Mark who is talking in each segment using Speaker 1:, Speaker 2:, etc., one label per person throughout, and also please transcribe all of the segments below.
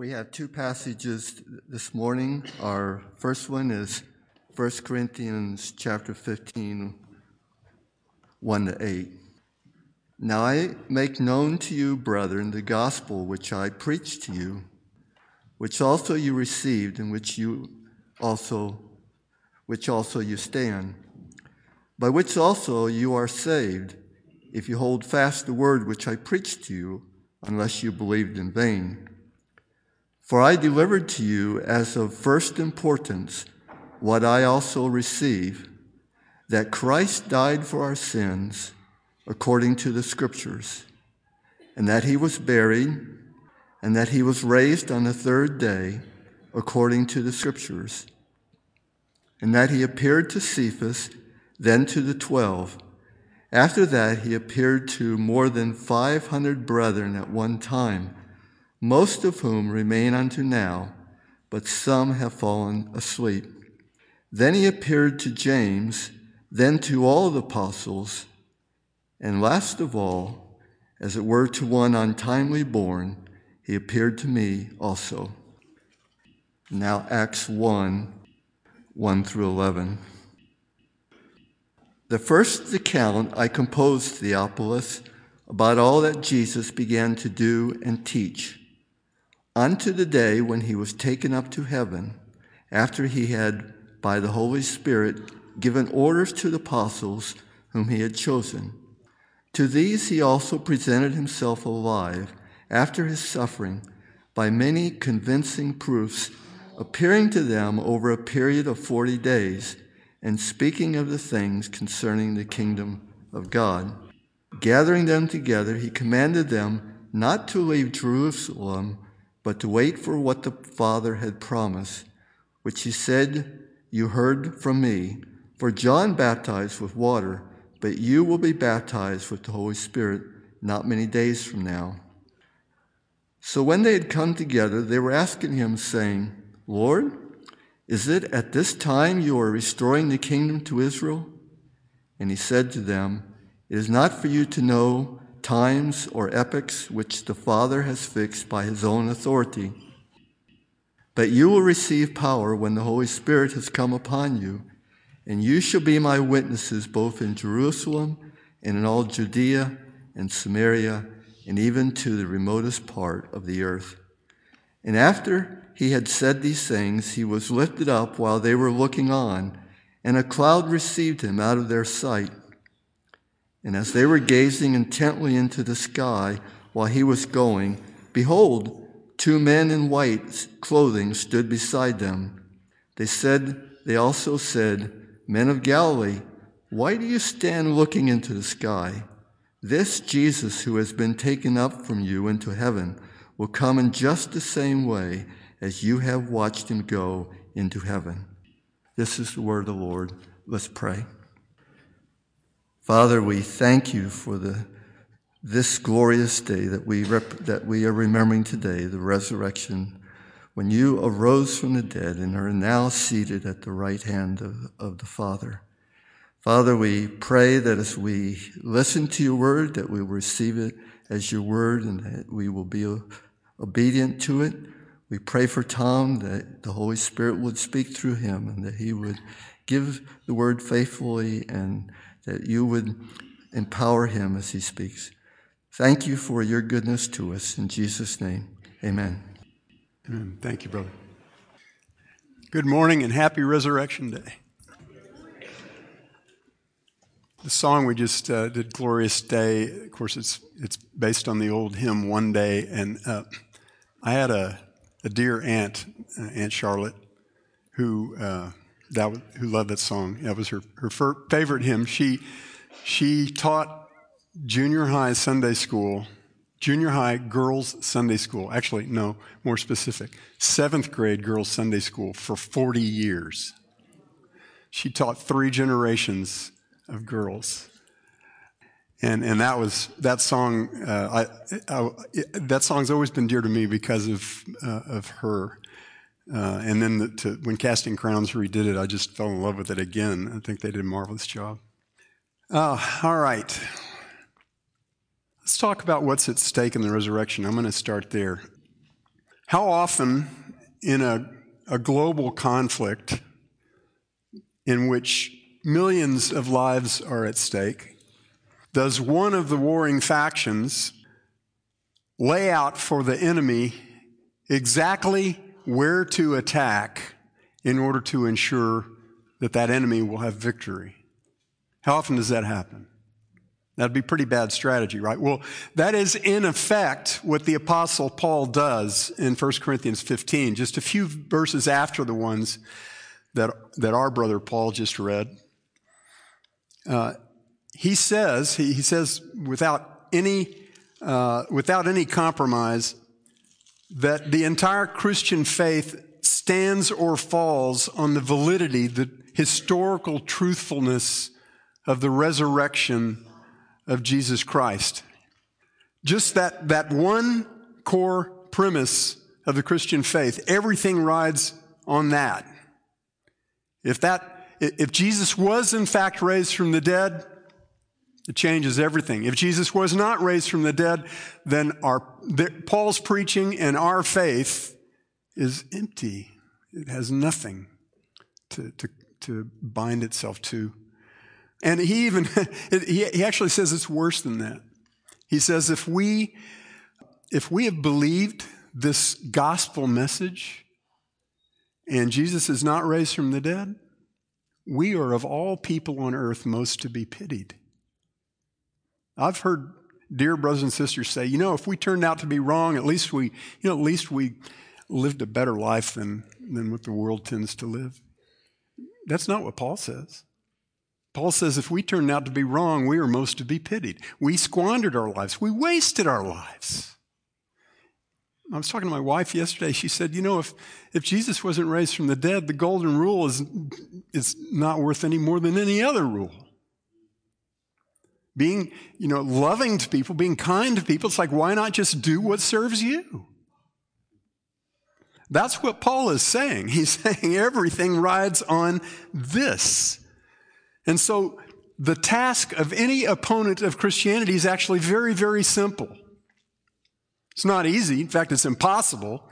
Speaker 1: We have two passages this morning. Our first one is 1 Corinthians chapter 15, 1 to 8. Now I make known to you, brethren, the gospel which I preached to you, which also you received, and which you also which also you stand, by which also you are saved, if you hold fast the word which I preached to you, unless you believed in vain. For I delivered to you as of first importance what I also received that Christ died for our sins according to the Scriptures, and that he was buried, and that he was raised on the third day according to the Scriptures, and that he appeared to Cephas, then to the twelve. After that, he appeared to more than 500 brethren at one time, most of whom remain unto now, but some have fallen asleep. Then he appeared to James, then to all the apostles, and last of all, as it were to one untimely born, he appeared to me also. Now, Acts 1 1 through 11. The first account I composed, Theophilus, about all that Jesus began to do and teach, unto the day when he was taken up to heaven, after he had, by the Holy Spirit, given orders to the apostles whom he had chosen. To these he also presented himself alive after his suffering by many convincing proofs, appearing to them over a period of forty days and speaking of the things concerning the kingdom of God. Gathering them together, he commanded them not to leave Jerusalem, but to wait for what the Father had promised, which he said, You heard from me. For John baptized with water, but you will be baptized with the Holy Spirit not many days from now. So when they had come together, they were asking him, saying, Lord, is it at this time you are restoring the kingdom to Israel? And he said to them, It is not for you to know times or epochs which the Father has fixed by his own authority. But you will receive power when the Holy Spirit has come upon you, and you shall be my witnesses both in Jerusalem and in all Judea and Samaria and even to the remotest part of the earth. And after he had said these things, he was lifted up while they were looking on, and a cloud received him out of their sight. And as they were gazing intently into the sky while he was going, behold, two men in white clothing stood beside them. They said, they also said, Men of Galilee, why do you stand looking into the sky? This Jesus who has been taken up from you into heaven will come in just the same way as you have watched him go into heaven. This is the word of the Lord. Let's pray. Father, we thank you for the, this glorious day that we, rep, that we are remembering today, the resurrection, when you arose from the dead and are now seated at the right hand of, of the Father. Father, we pray that as we listen to your word, that we receive it as your word and that we will be obedient to it. We pray for Tom that the Holy Spirit would speak through him and that he would give the word faithfully and that you would empower him as he speaks. Thank you for your goodness to us. In Jesus' name, amen.
Speaker 2: Amen. Thank you, brother. Good morning and happy Resurrection Day. The song we just uh, did, "Glorious Day," of course, it's it's based on the old hymn "One Day," and uh, I had a a dear aunt, uh, Aunt Charlotte, who uh, that was, who loved that song. That was her her favorite hymn. She she taught junior high Sunday school, junior high girls Sunday school. Actually, no, more specific, seventh grade girls Sunday school for forty years. She taught three generations of girls and and that was that song. Uh, I, I, that song's always been dear to me because of uh, of her. Uh, and then the, to, when Casting Crowns redid it, I just fell in love with it again. I think they did a marvelous job. Uh, all right, let's talk about what's at stake in the resurrection. I'm going to start there. How often in a, a global conflict in which millions of lives are at stake, does one of the warring factions lay out for the enemy exactly where to attack in order to ensure that that enemy will have victory. How often does that happen? That'd be pretty bad strategy, right? Well, that is in effect what the apostle Paul does in 1 Corinthians 15, just a few verses after the ones that, that our brother Paul just read. Uh, he says, he, he says without any, uh, without any compromise, that the entire Christian faith stands or falls on the validity, the historical truthfulness of the resurrection of Jesus Christ. Just that, that one core premise of the Christian faith, everything rides on that. If that, if Jesus was in fact raised from the dead, it changes everything. If Jesus was not raised from the dead, then our, the, Paul's preaching and our faith is empty. It has nothing to, to, to bind itself to. And he even, he, he actually says it's worse than that. He says if we, if we have believed this gospel message and Jesus is not raised from the dead, we are of all people on earth most to be pitied. I've heard dear brothers and sisters say, you know, if we turned out to be wrong, at least we, you know, at least we lived a better life than, than what the world tends to live. That's not what Paul says. Paul says if we turned out to be wrong, we are most to be pitied. We squandered our lives. We wasted our lives. I was talking to my wife yesterday. She said, You know, if, if Jesus wasn't raised from the dead, the golden rule is, is not worth any more than any other rule being, you know, loving to people, being kind to people. It's like, why not just do what serves you? That's what Paul is saying. He's saying everything rides on this. And so the task of any opponent of Christianity is actually very, very simple. It's not easy. In fact, it's impossible.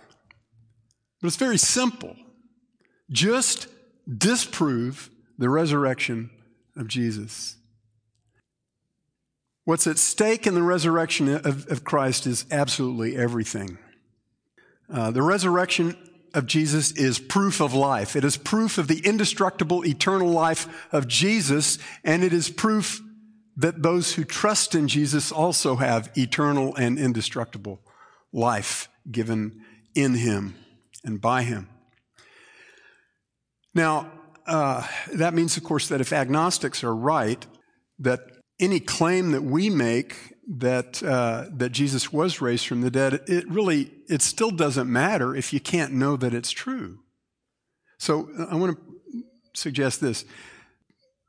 Speaker 2: But it's very simple. Just disprove the resurrection of Jesus. What's at stake in the resurrection of, of Christ is absolutely everything. Uh, the resurrection of Jesus is proof of life. It is proof of the indestructible eternal life of Jesus, and it is proof that those who trust in Jesus also have eternal and indestructible life given in him and by him. Now, uh, that means, of course, that if agnostics are right, that any claim that we make that uh, that Jesus was raised from the dead, it really it still doesn't matter if you can't know that it's true. So I want to suggest this: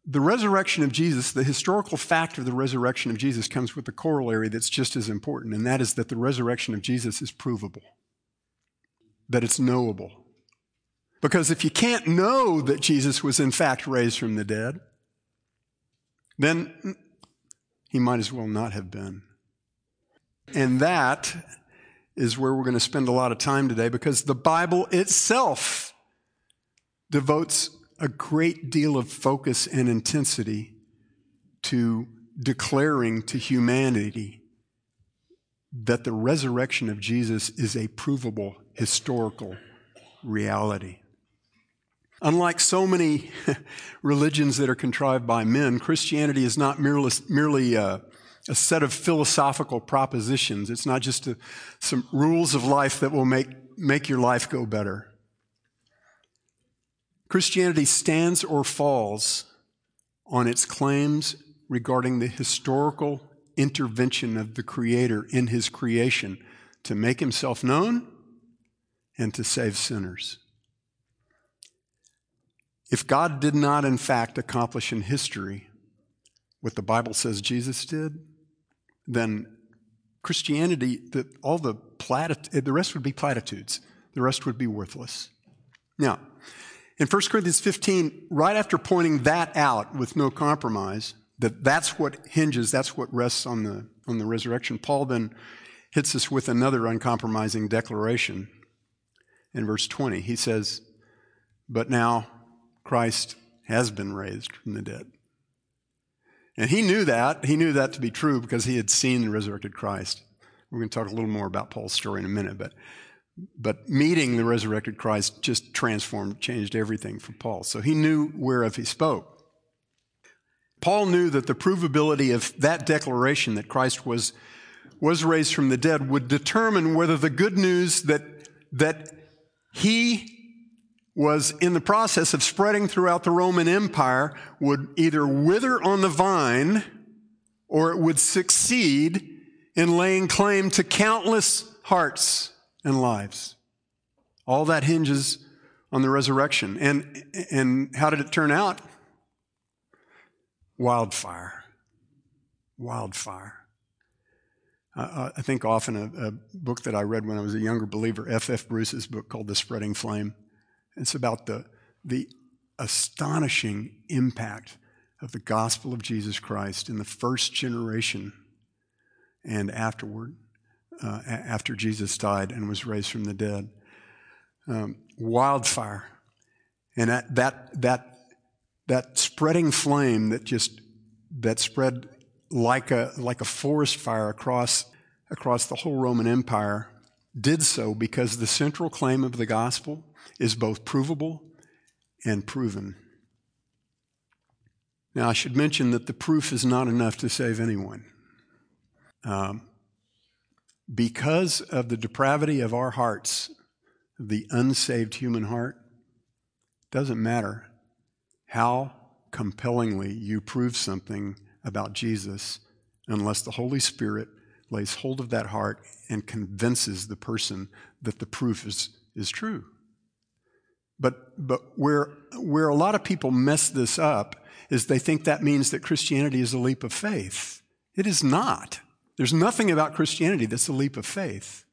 Speaker 2: the resurrection of Jesus, the historical fact of the resurrection of Jesus, comes with a corollary that's just as important, and that is that the resurrection of Jesus is provable, that it's knowable. Because if you can't know that Jesus was in fact raised from the dead, then he might as well not have been. And that is where we're going to spend a lot of time today because the Bible itself devotes a great deal of focus and intensity to declaring to humanity that the resurrection of Jesus is a provable historical reality. Unlike so many religions that are contrived by men, Christianity is not merely, merely a, a set of philosophical propositions. It's not just a, some rules of life that will make, make your life go better. Christianity stands or falls on its claims regarding the historical intervention of the Creator in His creation to make Himself known and to save sinners. If God did not, in fact, accomplish in history what the Bible says Jesus did, then Christianity, the, all the platit- eh, the rest would be platitudes. The rest would be worthless. Now, in 1 Corinthians 15, right after pointing that out with no compromise, that that's what hinges, that's what rests on the, on the resurrection, Paul then hits us with another uncompromising declaration. in verse 20. He says, But now Christ has been raised from the dead. And he knew that. He knew that to be true because he had seen the resurrected Christ. We're going to talk a little more about Paul's story in a minute, but, but meeting the resurrected Christ just transformed, changed everything for Paul. So he knew whereof he spoke. Paul knew that the provability of that declaration that Christ was, was raised from the dead would determine whether the good news that, that he was in the process of spreading throughout the Roman Empire would either wither on the vine or it would succeed in laying claim to countless hearts and lives. All that hinges on the resurrection. And, and how did it turn out? Wildfire. Wildfire. I think often a, a, book that I read when I was a younger believer, F. F. Bruce's book called The Spreading Flame. It's about the, the astonishing impact of the gospel of Jesus Christ in the first generation and afterward, uh, after Jesus died and was raised from the dead. Um, wildfire. And that, that, that, that spreading flame that just, that spread like a, like a forest fire across, across the whole Roman Empire did so because the central claim of the gospel is both provable and proven. Now, I should mention that the proof is not enough to save anyone. Um, because of the depravity of our hearts, the unsaved human heart, doesn't matter how compellingly you prove something about Jesus unless the Holy Spirit lays hold of that heart and convinces the person that the proof is, is true. But, but where, where a lot of people mess this up is they think that means that Christianity is a leap of faith. It is not. There's nothing about Christianity that's a leap of faith.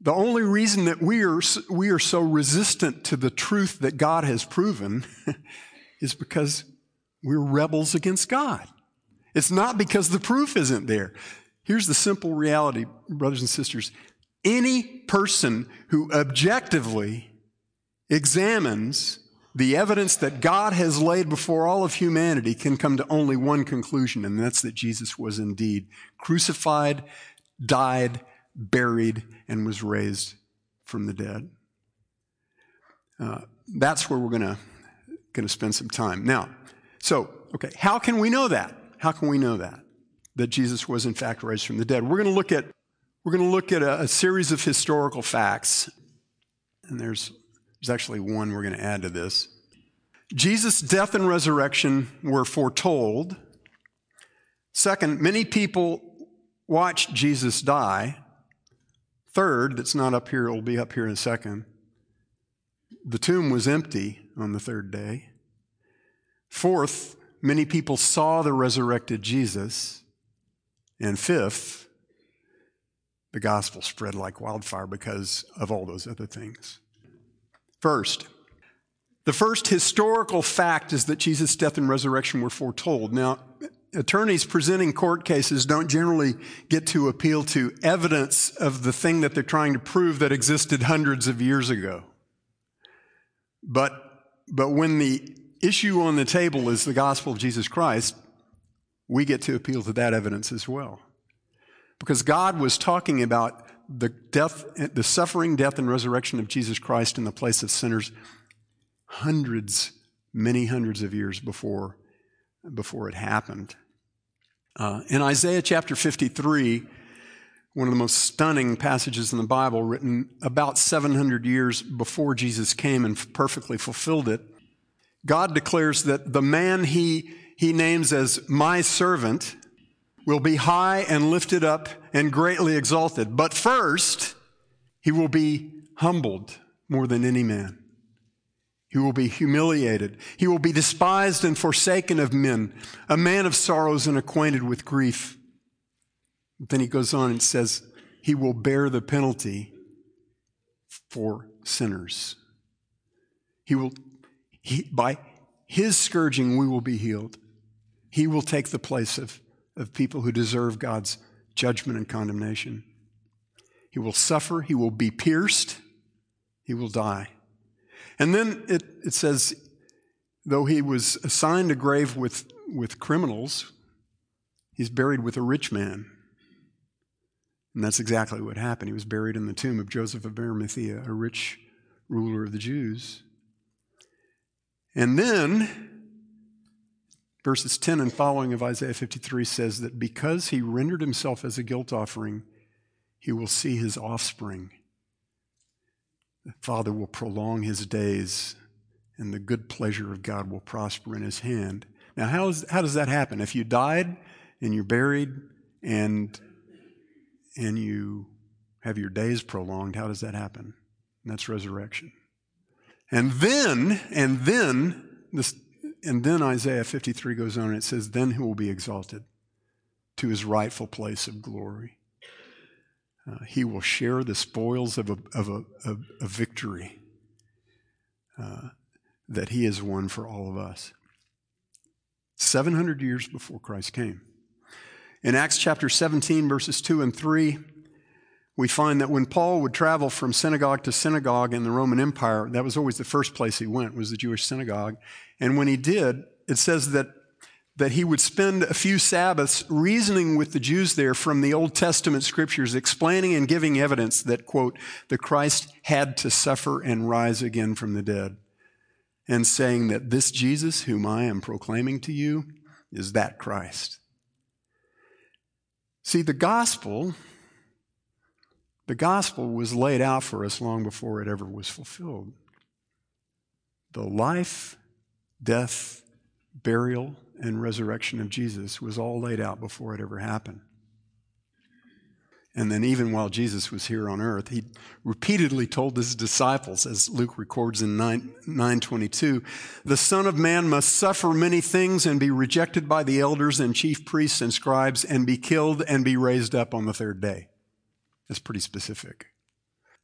Speaker 2: The only reason that we are, we are so resistant to the truth that God has proven is because we're rebels against God. It's not because the proof isn't there. Here's the simple reality, brothers and sisters. Any person who objectively examines the evidence that God has laid before all of humanity can come to only one conclusion, and that's that Jesus was indeed crucified, died, buried, and was raised from the dead. Uh, that's where we're going to spend some time now. So, okay, how can we know that? How can we know that that Jesus was in fact raised from the dead? We're going to look at we're going to look at a, a series of historical facts, and there's there's actually one we're going to add to this. Jesus' death and resurrection were foretold. Second, many people watched Jesus die. Third, that's not up here, it will be up here in a second. The tomb was empty on the third day. Fourth, many people saw the resurrected Jesus. And fifth, the gospel spread like wildfire because of all those other things. First, the first historical fact is that Jesus' death and resurrection were foretold. Now, attorneys presenting court cases don't generally get to appeal to evidence of the thing that they're trying to prove that existed hundreds of years ago. But, but when the issue on the table is the gospel of Jesus Christ, we get to appeal to that evidence as well. Because God was talking about the death, the suffering, death, and resurrection of Jesus Christ in the place of sinners hundreds, many hundreds of years before, before it happened. Uh, in Isaiah chapter 53, one of the most stunning passages in the Bible, written about 700 years before Jesus came and perfectly fulfilled it, God declares that the man he, he names as my servant, will be high and lifted up and greatly exalted. But first, he will be humbled more than any man. He will be humiliated. He will be despised and forsaken of men, a man of sorrows and acquainted with grief. But then he goes on and says, He will bear the penalty for sinners. He will, he, by his scourging, we will be healed. He will take the place of of people who deserve God's judgment and condemnation. He will suffer, he will be pierced, He will die. And then it, it says, though he was assigned a grave with, with criminals, he's buried with a rich man. And that's exactly what happened. He was buried in the tomb of Joseph of Arimathea, a rich ruler of the Jews. And then, verses 10 and following of Isaiah 53 says that because he rendered himself as a guilt offering, he will see his offspring. The Father will prolong his days, and the good pleasure of God will prosper in his hand. Now, how, is, how does that happen? If you died and you're buried and, and you have your days prolonged, how does that happen? And that's resurrection. And then, and then, this, and then Isaiah 53 goes on and it says, Then he will be exalted to his rightful place of glory. Uh, he will share the spoils of a, of a, of a victory uh, that he has won for all of us. 700 years before Christ came. In Acts chapter 17, verses 2 and 3, we find that when Paul would travel from synagogue to synagogue in the Roman Empire, that was always the first place he went, was the Jewish synagogue. And when he did, it says that, that he would spend a few Sabbaths reasoning with the Jews there from the Old Testament scriptures, explaining and giving evidence that, quote, the Christ had to suffer and rise again from the dead, and saying that this Jesus, whom I am proclaiming to you, is that Christ. See, the gospel the gospel was laid out for us long before it ever was fulfilled. The life, death, burial, and resurrection of Jesus was all laid out before it ever happened. And then, even while Jesus was here on earth, he repeatedly told his disciples, as Luke records in 9, 922, the Son of Man must suffer many things and be rejected by the elders and chief priests and scribes and be killed and be raised up on the third day. That's pretty specific.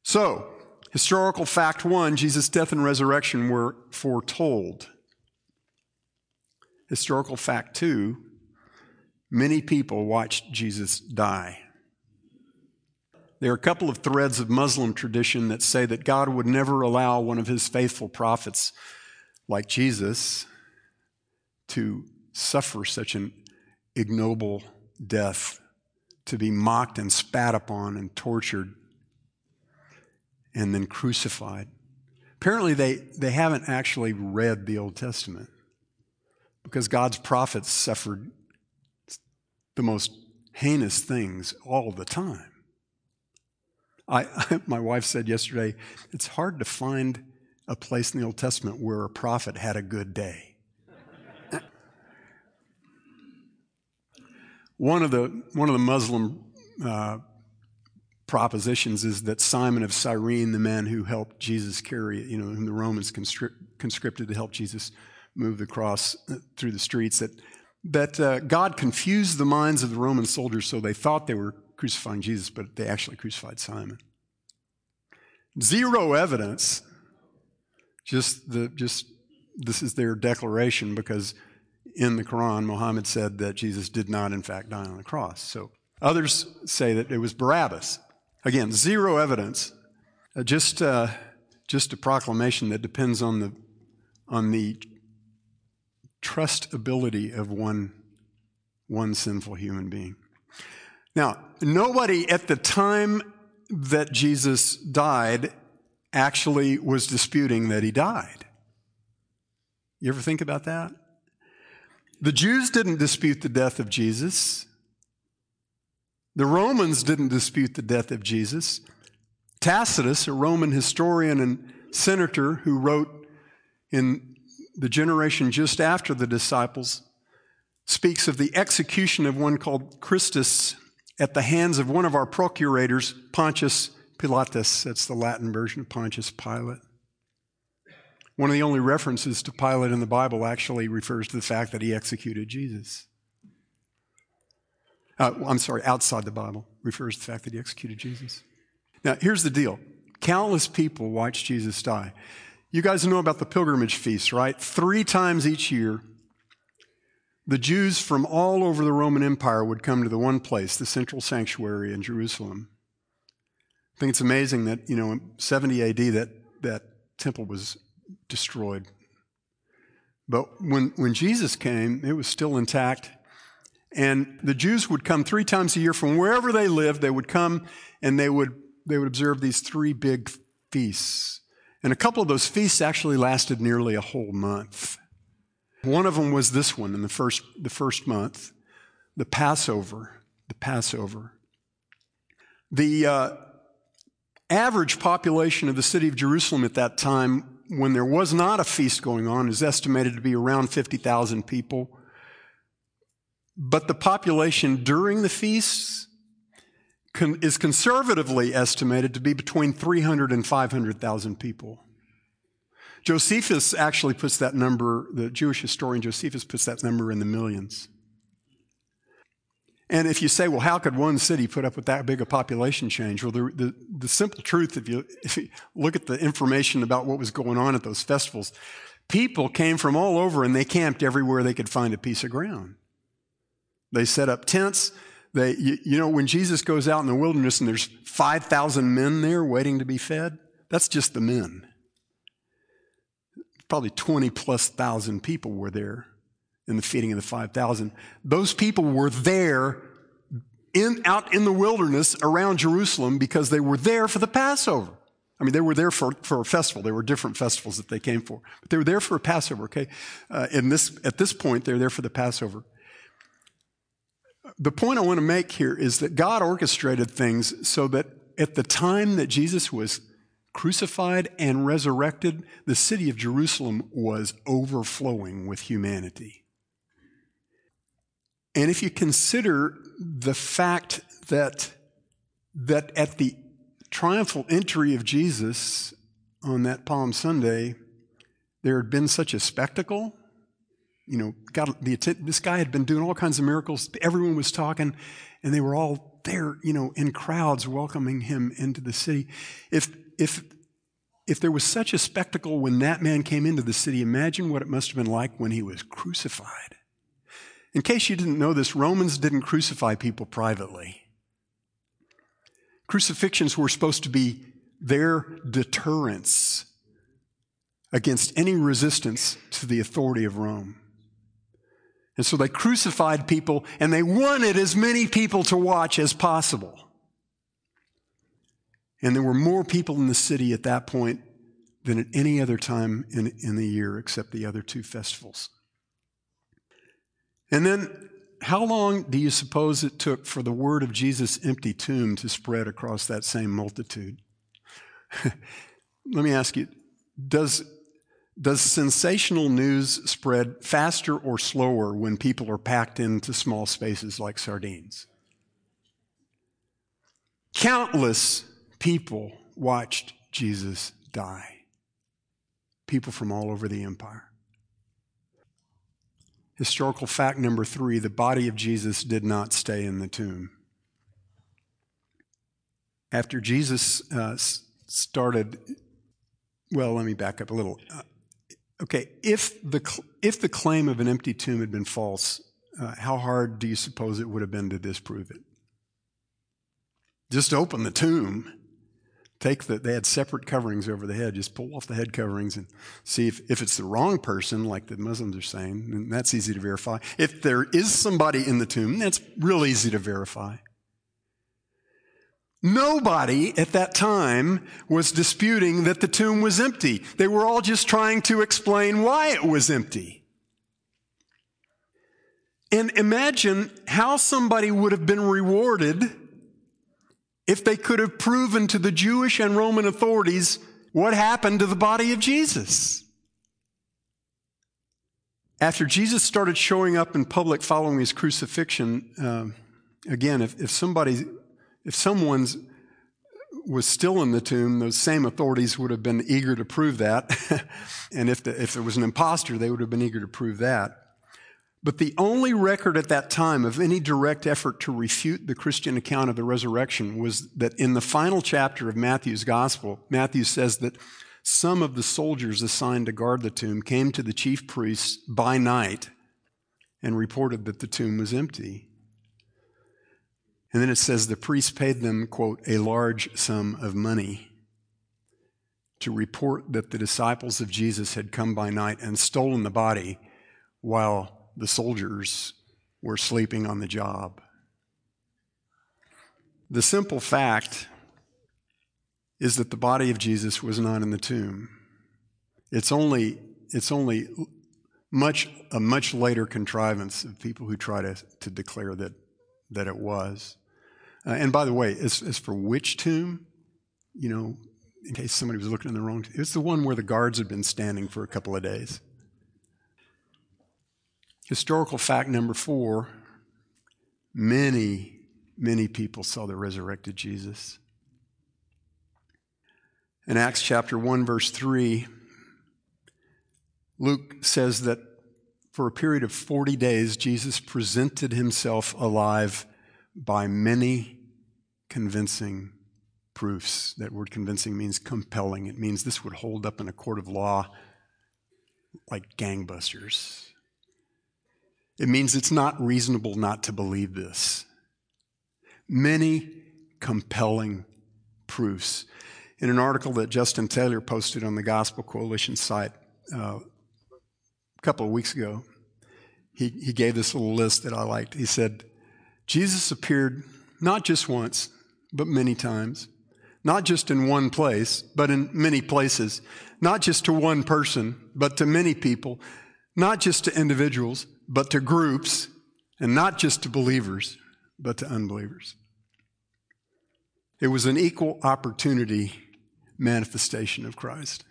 Speaker 2: So, historical fact one Jesus' death and resurrection were foretold. Historical fact two many people watched Jesus die. There are a couple of threads of Muslim tradition that say that God would never allow one of his faithful prophets, like Jesus, to suffer such an ignoble death to be mocked and spat upon and tortured and then crucified. Apparently, they, they haven't actually read the Old Testament because God's prophets suffered the most heinous things all the time. I, my wife said yesterday, it's hard to find a place in the Old Testament where a prophet had a good day. One of the, one of the Muslim uh, propositions is that Simon of Cyrene, the man who helped Jesus carry, you know, whom the Romans conscripted to help Jesus move the cross uh, through the streets, that, that uh, God confused the minds of the Roman soldiers so they thought they were crucifying Jesus, but they actually crucified Simon. Zero evidence, just the, just this is their declaration because in the Quran, Muhammad said that Jesus did not, in fact, die on the cross. So others say that it was Barabbas. Again, zero evidence, uh, just, uh, just a proclamation that depends on the, on the trustability of one, one sinful human being. Now, nobody at the time that Jesus died actually was disputing that he died. You ever think about that? The Jews didn't dispute the death of Jesus. The Romans didn't dispute the death of Jesus. Tacitus, a Roman historian and senator who wrote in the generation just after the disciples, speaks of the execution of one called Christus at the hands of one of our procurators, Pontius Pilatus. That's the Latin version of Pontius Pilate. One of the only references to Pilate in the Bible actually refers to the fact that he executed Jesus. Uh, I'm sorry, outside the Bible refers to the fact that he executed Jesus. Now, here's the deal countless people watch Jesus die. You guys know about the pilgrimage feast, right? Three times each year, the Jews from all over the Roman Empire would come to the one place, the central sanctuary in Jerusalem. I think it's amazing that, you know, in 70 AD, that that temple was destroyed. But when, when Jesus came, it was still intact. And the Jews would come three times a year from wherever they lived. They would come and they would, they would observe these three big feasts. And a couple of those feasts actually lasted nearly a whole month. One of them was this one in the first, the first month, the Passover. The Passover. The uh, average population of the city of Jerusalem at that time, when there was not a feast going on, is estimated to be around 50,000 people. But the population during the feasts con- is conservatively estimated to be between 300 and 500,000 people. Josephus actually puts that number, the Jewish historian Josephus puts that number in the millions. And if you say, well, how could one city put up with that big a population change? Well, the, the, the simple truth, if you, if you look at the information about what was going on at those festivals, people came from all over and they camped everywhere they could find a piece of ground. They set up tents. They, you, you know, when Jesus goes out in the wilderness and there's 5,000 men there waiting to be fed, that's just the men. Probably 20 plus thousand people were there in the feeding of the 5,000. Those people were there in, out in the wilderness around Jerusalem because they were there for the Passover. I mean, they were there for, for a festival. There were different festivals that they came for, but they were there for a Passover, okay? Uh, in this, at this point, they're there for the Passover. The point I want to make here is that God orchestrated things so that at the time that Jesus was crucified and resurrected, the city of Jerusalem was overflowing with humanity. And if you consider the fact that, that at the triumphal entry of Jesus on that Palm Sunday, there had been such a spectacle. You know, got the, this guy had been doing all kinds of miracles. Everyone was talking, and they were all there, you know, in crowds welcoming him into the city. If, if, if there was such a spectacle when that man came into the city, imagine what it must have been like when he was crucified. In case you didn't know this, Romans didn't crucify people privately. Crucifixions were supposed to be their deterrence against any resistance to the authority of Rome. And so they crucified people and they wanted as many people to watch as possible. And there were more people in the city at that point than at any other time in, in the year except the other two festivals. And then, how long do you suppose it took for the word of Jesus' empty tomb to spread across that same multitude? Let me ask you does, does sensational news spread faster or slower when people are packed into small spaces like sardines? Countless people watched Jesus die. People from all over the empire. Historical fact number three the body of Jesus did not stay in the tomb. After Jesus uh, started, well, let me back up a little. Uh, okay, if the, if the claim of an empty tomb had been false, uh, how hard do you suppose it would have been to disprove it? Just open the tomb take the, they had separate coverings over the head, just pull off the head coverings and see if, if it's the wrong person, like the Muslims are saying, and that's easy to verify. If there is somebody in the tomb, that's real easy to verify. Nobody at that time was disputing that the tomb was empty. They were all just trying to explain why it was empty. And imagine how somebody would have been rewarded if they could have proven to the Jewish and Roman authorities what happened to the body of Jesus. After Jesus started showing up in public following his crucifixion, uh, again, if, if somebody, if someone's was still in the tomb, those same authorities would have been eager to prove that. and if, the, if there was an impostor, they would have been eager to prove that. But the only record at that time of any direct effort to refute the Christian account of the resurrection was that in the final chapter of Matthew's gospel, Matthew says that some of the soldiers assigned to guard the tomb came to the chief priests by night and reported that the tomb was empty. And then it says the priests paid them, quote, a large sum of money to report that the disciples of Jesus had come by night and stolen the body while the soldiers were sleeping on the job. The simple fact is that the body of Jesus was not in the tomb. It's only, it's only much, a much later contrivance of people who try to, to declare that, that it was. Uh, and by the way, as, as for which tomb, you know, in case somebody was looking in the wrong, it's the one where the guards had been standing for a couple of days. Historical fact number four many, many people saw the resurrected Jesus. In Acts chapter 1, verse 3, Luke says that for a period of 40 days, Jesus presented himself alive by many convincing proofs. That word convincing means compelling. It means this would hold up in a court of law like gangbusters. It means it's not reasonable not to believe this. Many compelling proofs. In an article that Justin Taylor posted on the Gospel Coalition site uh, a couple of weeks ago, he, he gave this little list that I liked. He said, Jesus appeared not just once, but many times. Not just in one place, but in many places. Not just to one person, but to many people. Not just to individuals, but to groups, and not just to believers, but to unbelievers. It was an equal opportunity manifestation of Christ.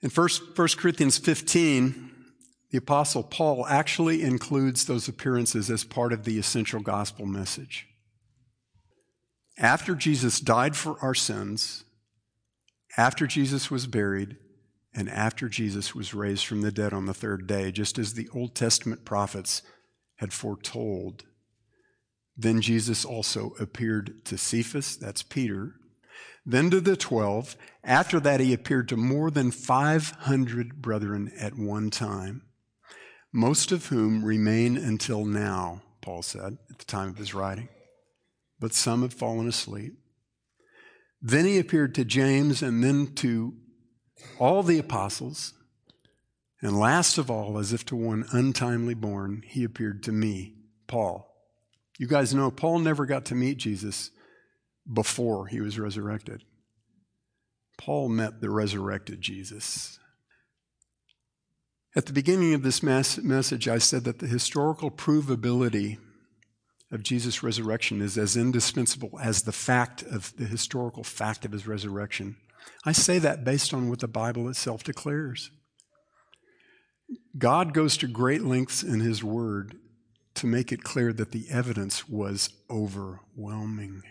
Speaker 2: In 1, 1 Corinthians 15, the Apostle Paul actually includes those appearances as part of the essential gospel message. After Jesus died for our sins, after Jesus was buried, and after Jesus was raised from the dead on the third day, just as the Old Testament prophets had foretold. Then Jesus also appeared to Cephas, that's Peter, then to the twelve. After that, he appeared to more than 500 brethren at one time, most of whom remain until now, Paul said at the time of his writing. But some have fallen asleep. Then he appeared to James and then to all the apostles, and last of all, as if to one untimely born, he appeared to me, Paul. You guys know Paul never got to meet Jesus before he was resurrected. Paul met the resurrected Jesus. At the beginning of this message, I said that the historical provability of Jesus' resurrection is as indispensable as the fact of the historical fact of his resurrection. I say that based on what the Bible itself declares. God goes to great lengths in His Word to make it clear that the evidence was overwhelming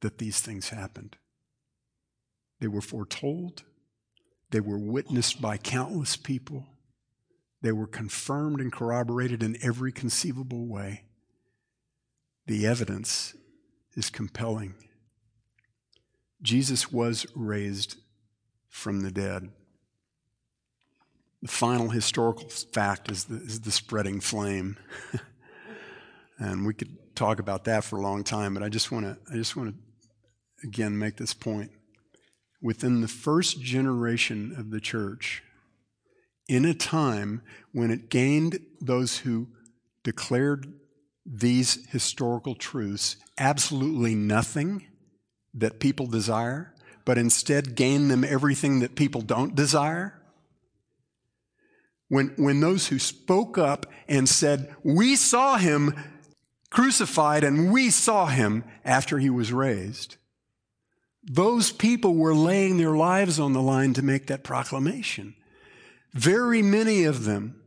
Speaker 2: that these things happened. They were foretold, they were witnessed by countless people, they were confirmed and corroborated in every conceivable way. The evidence is compelling. Jesus was raised from the dead. The final historical fact is the, is the spreading flame. and we could talk about that for a long time, but I just want to I just want to again make this point. Within the first generation of the church, in a time when it gained those who declared these historical truths absolutely nothing that people desire, but instead gain them everything that people don't desire? When, when those who spoke up and said, We saw him crucified and we saw him after he was raised, those people were laying their lives on the line to make that proclamation. Very many of them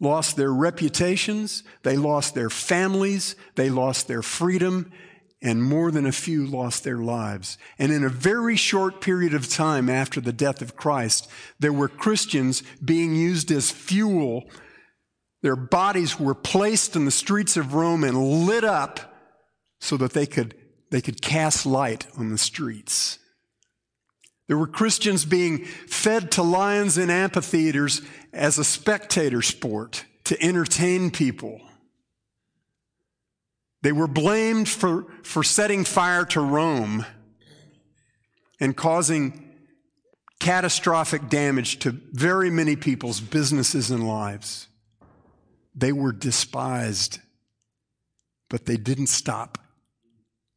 Speaker 2: lost their reputations, they lost their families, they lost their freedom, and more than a few lost their lives. And in a very short period of time after the death of Christ, there were Christians being used as fuel. Their bodies were placed in the streets of Rome and lit up so that they could, they could cast light on the streets. There were Christians being fed to lions in amphitheaters as a spectator sport to entertain people. They were blamed for, for setting fire to Rome and causing catastrophic damage to very many people's businesses and lives. They were despised, but they didn't stop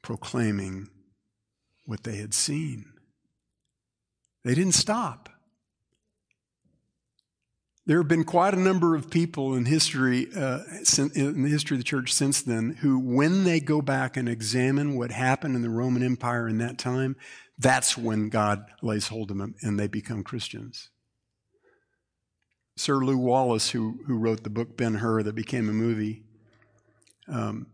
Speaker 2: proclaiming what they had seen. They didn't stop. There have been quite a number of people in history, uh, in the history of the church since then, who, when they go back and examine what happened in the Roman Empire in that time, that's when God lays hold of them and they become Christians. Sir Lew Wallace, who, who wrote the book Ben Hur that became a movie, um,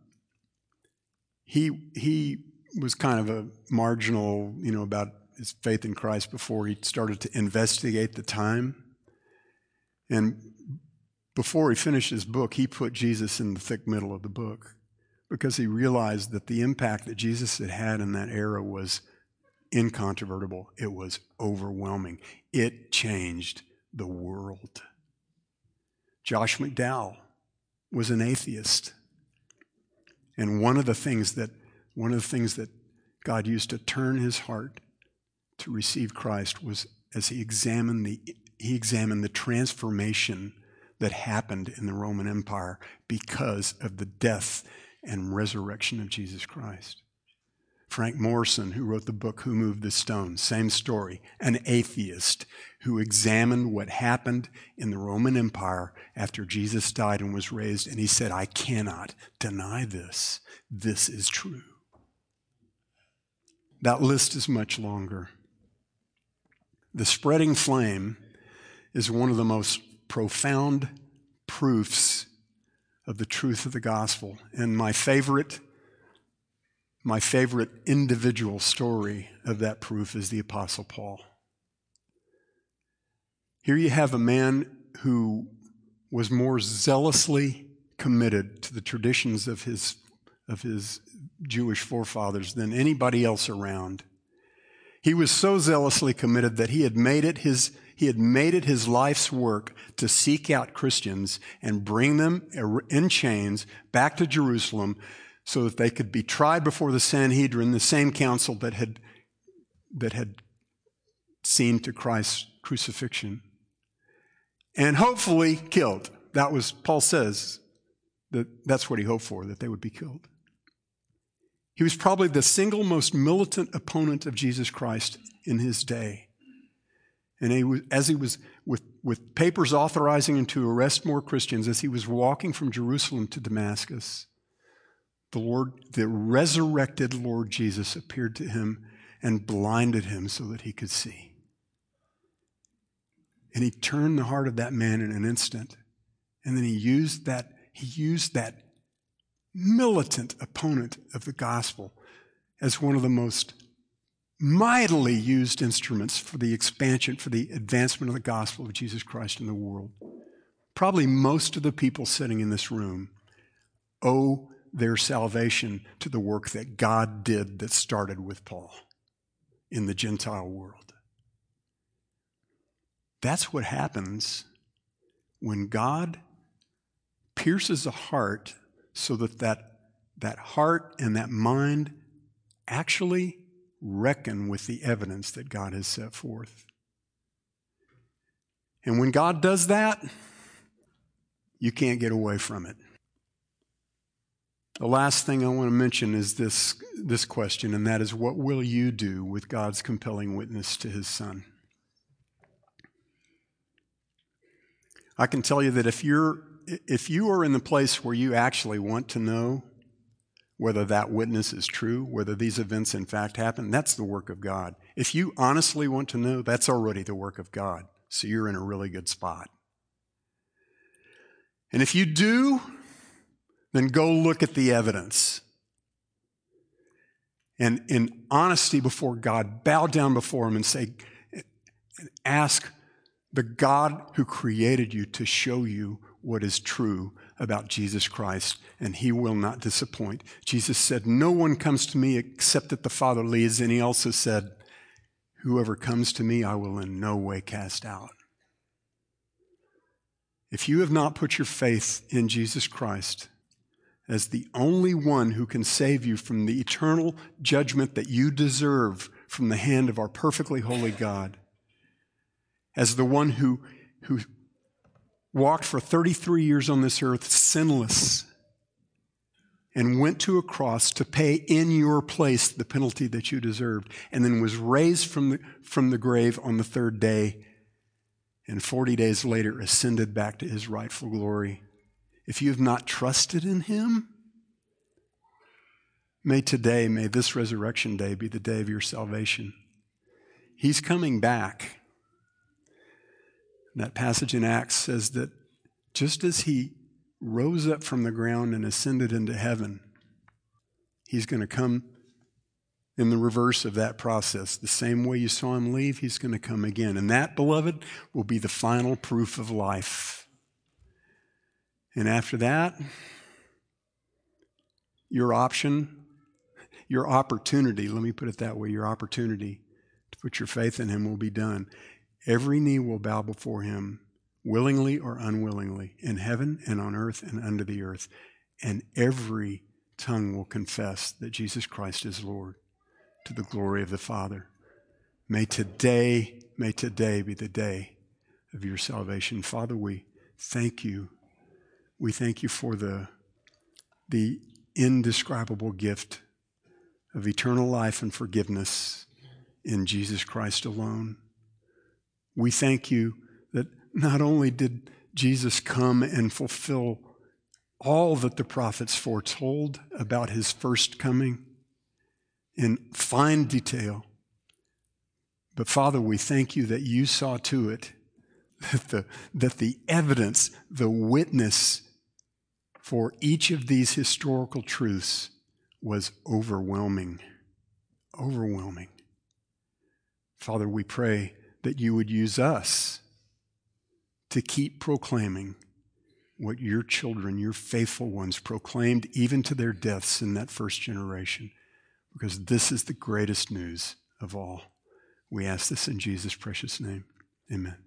Speaker 2: he, he was kind of a marginal, you know, about his faith in Christ before he started to investigate the time. And before he finished his book, he put Jesus in the thick middle of the book because he realized that the impact that Jesus had had in that era was incontrovertible. It was overwhelming. It changed the world. Josh McDowell was an atheist. And one of the things that one of the things that God used to turn his heart to receive Christ was as he examined the he examined the transformation that happened in the Roman Empire because of the death and resurrection of Jesus Christ. Frank Morison, who wrote the book Who Moved the Stone, same story. An atheist who examined what happened in the Roman Empire after Jesus died and was raised, and he said, I cannot deny this. This is true. That list is much longer. The spreading flame is one of the most profound proofs of the truth of the gospel. And my favorite, my favorite individual story of that proof is the Apostle Paul. Here you have a man who was more zealously committed to the traditions of his, of his Jewish forefathers than anybody else around. He was so zealously committed that he had made it his he had made it his life's work to seek out Christians and bring them in chains back to Jerusalem so that they could be tried before the Sanhedrin, the same council that had, that had seen to Christ's crucifixion, and hopefully killed. That was, Paul says, that that's what he hoped for, that they would be killed. He was probably the single most militant opponent of Jesus Christ in his day. And he was, as he was, with, with papers authorizing him to arrest more Christians, as he was walking from Jerusalem to Damascus, the Lord, the resurrected Lord Jesus appeared to him and blinded him so that he could see. And he turned the heart of that man in an instant. And then he used that, he used that militant opponent of the gospel as one of the most mightily used instruments for the expansion, for the advancement of the gospel of Jesus Christ in the world. Probably most of the people sitting in this room owe their salvation to the work that God did that started with Paul in the Gentile world. That's what happens when God pierces a heart so that that, that heart and that mind actually reckon with the evidence that God has set forth. And when God does that, you can't get away from it. The last thing I want to mention is this, this question, and that is what will you do with God's compelling witness to his son? I can tell you that if you're if you are in the place where you actually want to know whether that witness is true, whether these events in fact happen, that's the work of God. If you honestly want to know, that's already the work of God. So you're in a really good spot. And if you do, then go look at the evidence. And in honesty before God, bow down before Him and say, and ask the God who created you to show you what is true about Jesus Christ, and he will not disappoint. Jesus said, No one comes to me except that the Father leads, and he also said, Whoever comes to me, I will in no way cast out. If you have not put your faith in Jesus Christ as the only one who can save you from the eternal judgment that you deserve from the hand of our perfectly holy God. As the one who, who walked for 33 years on this earth sinless and went to a cross to pay in your place the penalty that you deserved, and then was raised from the, from the grave on the third day, and 40 days later ascended back to his rightful glory. If you have not trusted in him, may today, may this resurrection day be the day of your salvation. He's coming back. That passage in Acts says that just as he rose up from the ground and ascended into heaven, he's going to come in the reverse of that process. The same way you saw him leave, he's going to come again. And that, beloved, will be the final proof of life. And after that, your option, your opportunity, let me put it that way, your opportunity to put your faith in him will be done. Every knee will bow before him willingly or unwillingly, in heaven and on earth and under the earth. And every tongue will confess that Jesus Christ is Lord to the glory of the Father. May today, may today be the day of your salvation. Father, we thank you. We thank you for the, the indescribable gift of eternal life and forgiveness in Jesus Christ alone. We thank you that not only did Jesus come and fulfill all that the prophets foretold about his first coming in fine detail, but Father, we thank you that you saw to it that the, that the evidence, the witness for each of these historical truths was overwhelming. Overwhelming. Father, we pray that you would use us to keep proclaiming what your children, your faithful ones, proclaimed even to their deaths in that first generation, because this is the greatest news of all. We ask this in Jesus' precious name. Amen.